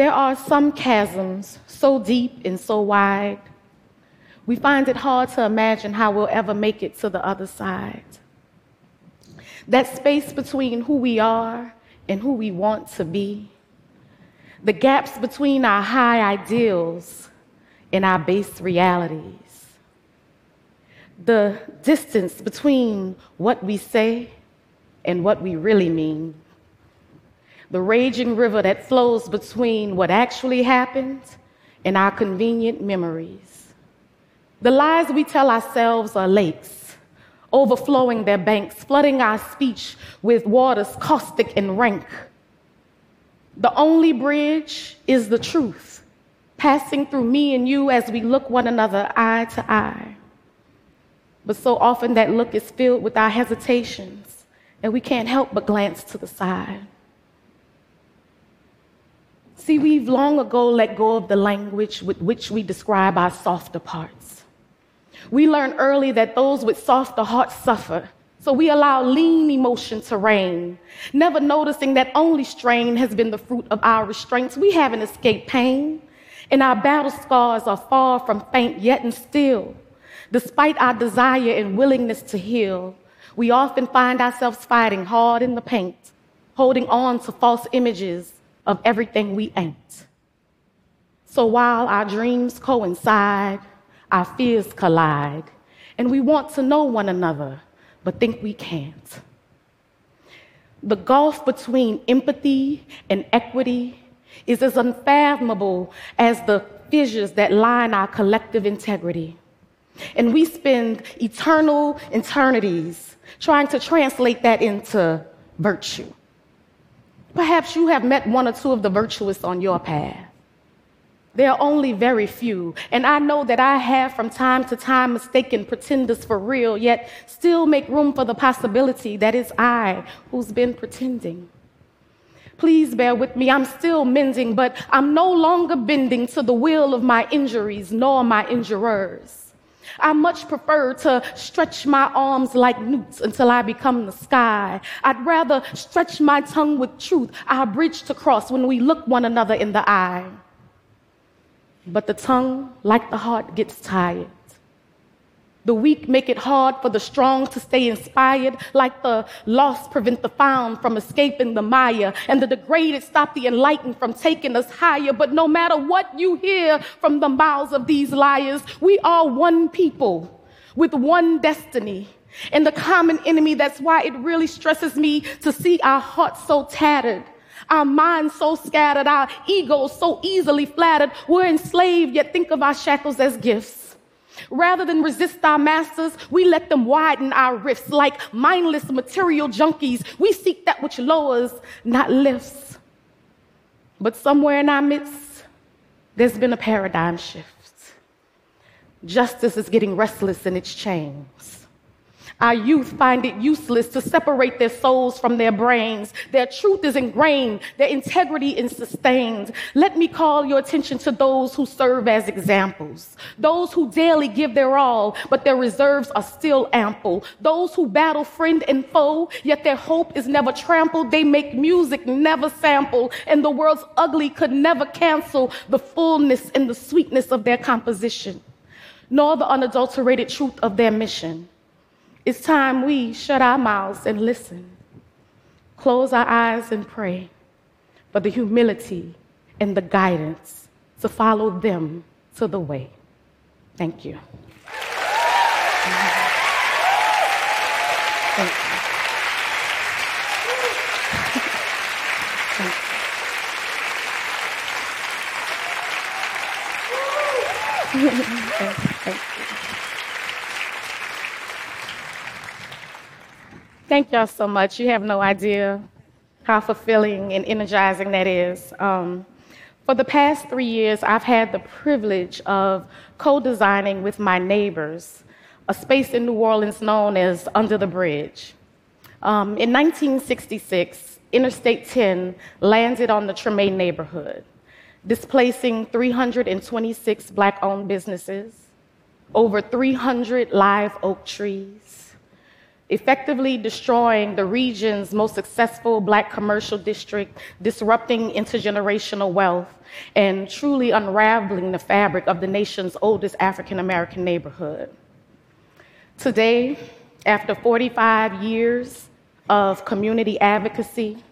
There are some chasms so deep and so wide, we find it hard to imagine how we'll ever make it to the other side. That space between who we are and who we want to be, the gaps between our high ideals and our base realities, the distance between what we say and what we really mean, the raging river that flows between what actually happened and our convenient memories. The lies we tell ourselves are lakes, overflowing their banks, flooding our speech with waters caustic and rank. The only bridge is the truth, passing through me and you as we look one another eye to eye. But so often that look is filled with our hesitations, and we can't help but glance to the side. See, we've long ago let go of the language with which we describe our softer parts. We learned early that those with softer hearts suffer, so we allow lean emotion to reign, never noticing that only strain has been the fruit of our restraints. We haven't escaped pain, and our battle scars are far from faint, yet and still, despite our desire and willingness to heal, we often find ourselves fighting hard in the paint, holding on to false images of everything we ain't. So while our dreams coincide, our fears collide, and we want to know one another, but think we can't. The gulf between empathy and equity is as unfathomable as the fissures that line our collective integrity. And we spend eternal eternities trying to translate that into virtue. Perhaps you have met one or two of the virtuous on your path. There are only very few, and I know that I have from time to time mistaken pretenders for real, yet still make room for the possibility that it's I who's been pretending. Please bear with me, I'm still mending, but I'm no longer bending to the will of my injuries nor my injurers. I much prefer to stretch my arms like newts until I become the sky. I'd rather stretch my tongue with truth, our bridge to cross when we look one another in the eye. But the tongue, like the heart, gets tired. The weak make it hard for the strong to stay inspired, like the lost prevent the found from escaping the mire, and the degraded stop the enlightened from taking us higher. But no matter what you hear from the mouths of these liars, we are one people with one destiny. And the common enemy, that's why it really stresses me to see our hearts so tattered our minds so scattered, our egos so easily flattered. We're enslaved, yet think of our shackles as gifts. Rather than resist our masters, we let them widen our rifts like mindless material junkies. We seek that which lowers, not lifts. But somewhere in our midst, there's been a paradigm shift. Justice is getting restless in its chains. Our youth find it useless to separate their souls from their brains. Their truth is ingrained, their integrity is sustained. Let me call your attention to those who serve as examples, those who daily give their all, but their reserves are still ample, those who battle friend and foe, yet their hope is never trampled. They make music never sample, and the world's ugly could never cancel the fullness and the sweetness of their composition, nor the unadulterated truth of their mission. It's time we shut our mouths and listen, close our eyes and pray for the humility and the guidance to follow them to the way. Thank you. Thank you. Thank you. Thank y'all so much. You have no idea how fulfilling and energizing that is. Um, for the past three years, I've had the privilege of co designing with my neighbors a space in New Orleans known as Under the Bridge. Um, in 1966, Interstate 10 landed on the Treme neighborhood, displacing 326 black owned businesses, over 300 live oak trees, effectively destroying the region's most successful black commercial district, disrupting intergenerational wealth, and truly unraveling the fabric of the nation's oldest African American neighborhood. Today, after 45 years of community advocacy,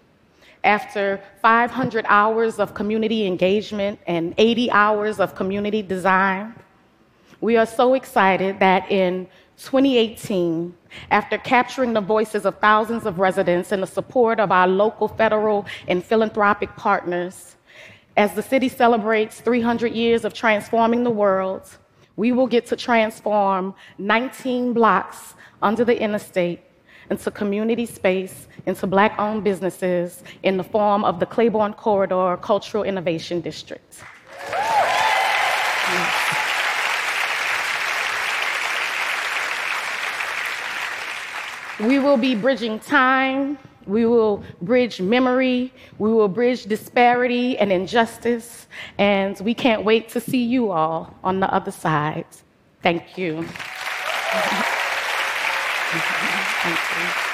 after 500 hours of community engagement and 80 hours of community design, we are so excited that in 2018, after capturing the voices of thousands of residents and the support of our local, federal, and philanthropic partners, as the city celebrates 300 years of transforming the world, we will get to transform 19 blocks under the interstate into community space, into black owned businesses in the form of the Claiborne Corridor Cultural Innovation District. We will be bridging time, we will bridge memory, we will bridge disparity and injustice, and we can't wait to see you all on the other side. Thank you. Thank you.